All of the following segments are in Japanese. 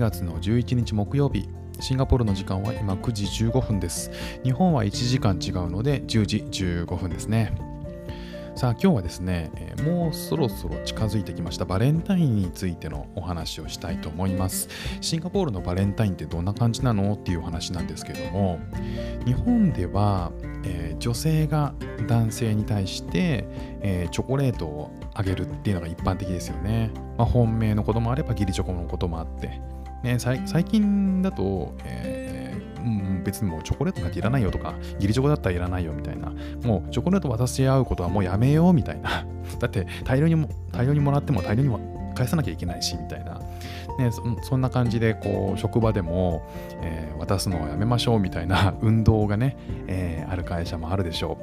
月の11日木曜日シンガポールの時間は今9時15分です。日本は1時間違うので10時15分ですね。さあ今日はですね、もうそろそろ近づいてきましたバレンタインについてのお話をしたいと思います。シンガポールのバレンタインってどんな感じなのっていう話なんですけども日本では、えー女性が男性に対して、えーチョコレートをあげるっていうのが一般的ですよね、まあ、本命のこともあれば義理チョコのこともあって、ね、最近だと、えーうん、別にもうチョコレートなんていらないよとか、義理チョコだったらいらないよみたいな、もうチョコレート渡し合うことはもうやめようみたいな。だって大量にも大量にもらっても大量にも返さなきゃいけないしみたいな。ね、そんな感じでこう職場でも、えー渡すのはやめましょうみたいな 運動がね、えーある会社もあるでしょ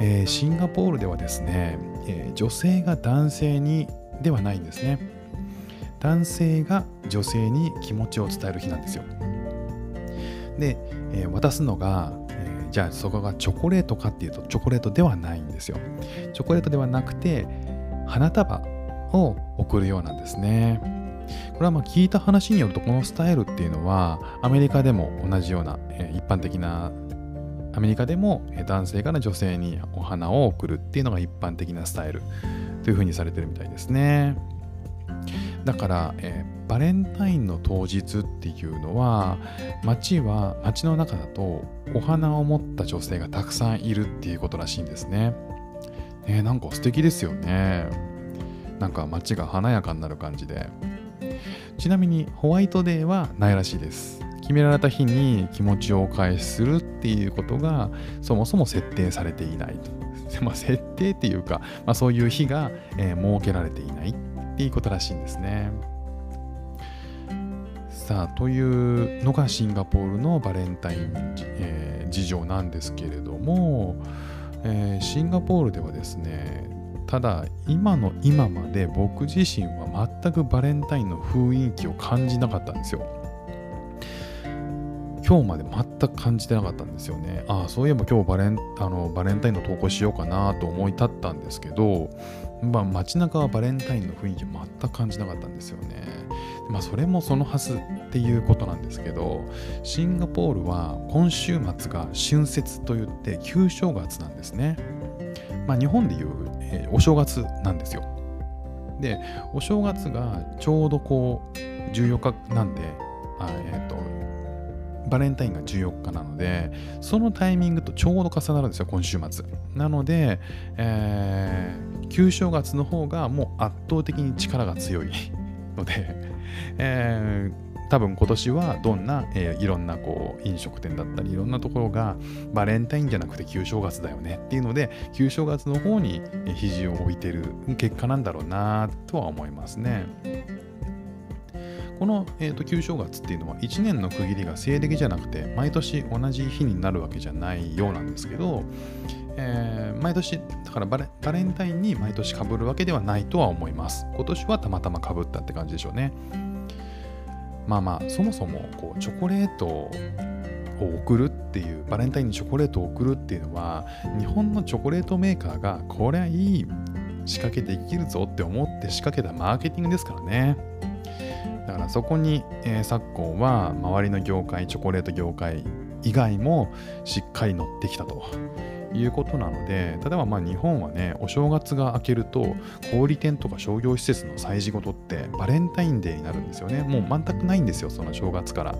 う、えーシンガポールではですね、え女性が男性にではないんですね男性が女性に気持ちを伝える日なんですよ。で、えー渡すのが、えーじゃあそこがチョコレートかっていうとチョコレートではないんですよ。チョコレートではなくて花束を送るようなんですね。これはま聞いた話によるとこのスタイルっていうのはアメリカでも同じような、えー一般的なアメリカでも男性から女性にお花を贈るっていうのが一般的なスタイルというふうにされてるみたいですね。だから、えーバレンタインの当日っていうのは街は街の中だとお花を持った女性がたくさんいるっていうことらしいんですね。ねなんか素敵ですよね。なんか街が華やかになる感じで。ちなみにホワイトデーはないらしいです。決められた日に気持ちをお返しするっていうことがそもそも設定されていないと。まあ、設定っていうか、まあ、そういう日が、えー設けられていないいいことらしいんですね。さあというのがシンガポールのバレンタイン、えー事情なんですけれども、えーシンガポールではですねただ今の今まで僕自身は全くバレンタインの雰囲気を感じなかったんですよ。今日まで全く感じてなかったんですよね。ああ、そういえば今日バレンあのバレンタインの投稿しようかなと思い立ったんですけど、まあ、街中はバレンタインの雰囲気全く感じなかったんですよね。まあ、それもそのはずっていうことなんですけど、シンガポールは今週末が春節といって旧正月なんですね。まあ、日本でいう、えーお正月なんですよ。で、お正月がちょうどこう14日なんで、あえっ、と、バレンタインが14日なので、そのタイミングとちょうど重なるんですよ、今週末。なので、えー旧正月の方がもう圧倒的に力が強いので、えー多分今年はどんな、えーいろんなこう飲食店だったりいろんなところがバレンタインじゃなくて旧正月だよねっていうので旧正月の方に肘を置いてる結果なんだろうなとは思いますね。この、えー、と旧正月っていうのは1年の区切りが西暦じゃなくて毎年同じ日になるわけじゃないようなんですけど、えー毎年だからバレバレンタインに毎年被るわけではないとは思います。今年はたまたま被ったって感じでしょうね。まあまあそもそもこうチョコレートを送るっていうバレンタインにチョコレートを送るっていうのは日本のチョコレートメーカーがこれはいい仕掛けできるぞって思って仕掛けたマーケティングですからね。だからそこに、えー昨今は周りの業界チョコレート業界以外もしっかり乗ってきたということなので例えばま日本はねお正月が明けると小売店とか商業施設の催事事ってバレンタインデーになるんですよね。もう全くないんですよその正月から、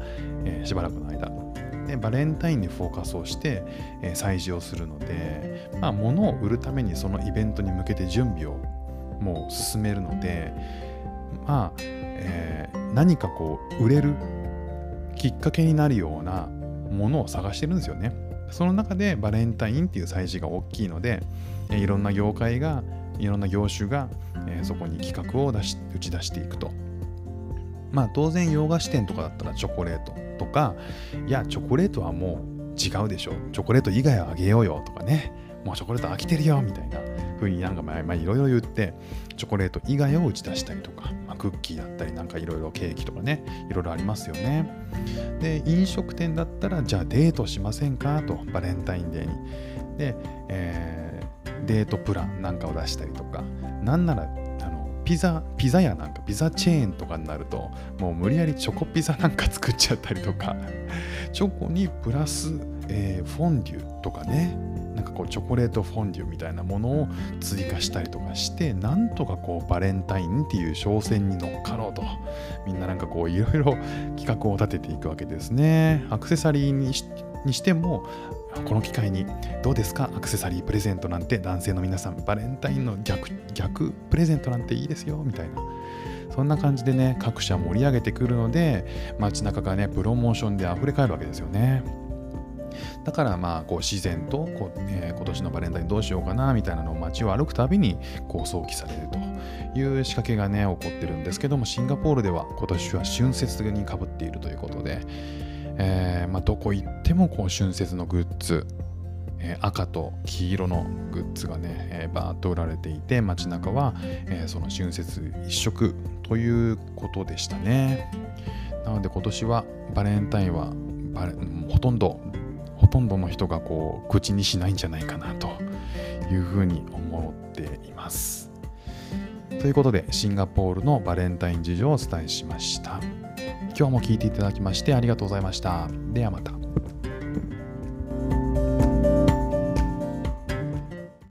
えーしばらくの間。でバレンタインにフォーカスをして、えー催事をするのでまあ物を売るためにそのイベントに向けて準備をもう進めるのでまあ、えー何かこう売れるきっかけになるようなものを探してるんですよね。その中でバレンタインっていう催事が大きいので、えいろんな業界が、いろんな業種が、えそこに企画を出し打ち出していくと。まあ当然洋菓子店とかだったらチョコレートとか、いや、チョコレートはもう違うでしょ。チョコレート以外はあげようよとかね。もうチョコレート飽きてるよみたいな風になんかまあいろいろ言って、チョコレート以外を打ち出したりとか、まあ、クッキーだったりなんかいろいろケーキとかね、いろいろありますよね。で、飲食店だったら、じゃあデートしませんかと、バレンタインデーに。で、えーデートプランなんかを出したりとか、なんなら、ピザピザ屋なんかピザチェーンとかになるともう無理やりチョコピザなんか作っちゃったりとかチョコにプラス、えー、フォンデュとかねなんかこうチョコレートフォンデュみたいなものを追加したりとかしてなんとかこうバレンタインっていう商戦に乗っかろうと。みんななんかこういろいろ企画を立てていくわけですね。アクセサリーにしてもこの機会にどうですか？アクセサリープレゼントなんて男性の皆さんバレンタインの逆逆プレゼントなんていいですよ。みたいな。そんな感じでね各社盛り上げてくるので街中がねプロモーションで溢れ返るわけですよねだからまあこう自然とこう、えー、今年のバレンタインどうしようかなみたいなのを街を歩くたびにこう想起されるという仕掛けがね起こってるんですけどもシンガポールでは今年は春節にかぶっているということでえー、まあ、どこ行ってもこう春節のグッズ、え、赤と黄色のグッズがね、えー、バーッと売られていて街中は、えその春節一色ということでしたね。なので今年はバレンタインはほとんどとんどの人がこう口にしないんじゃないかなというふうに思っていますということでシンガポールのバレンタイン事情をお伝えしました。今日も聞いていただきましてありがとうございました。ではまた。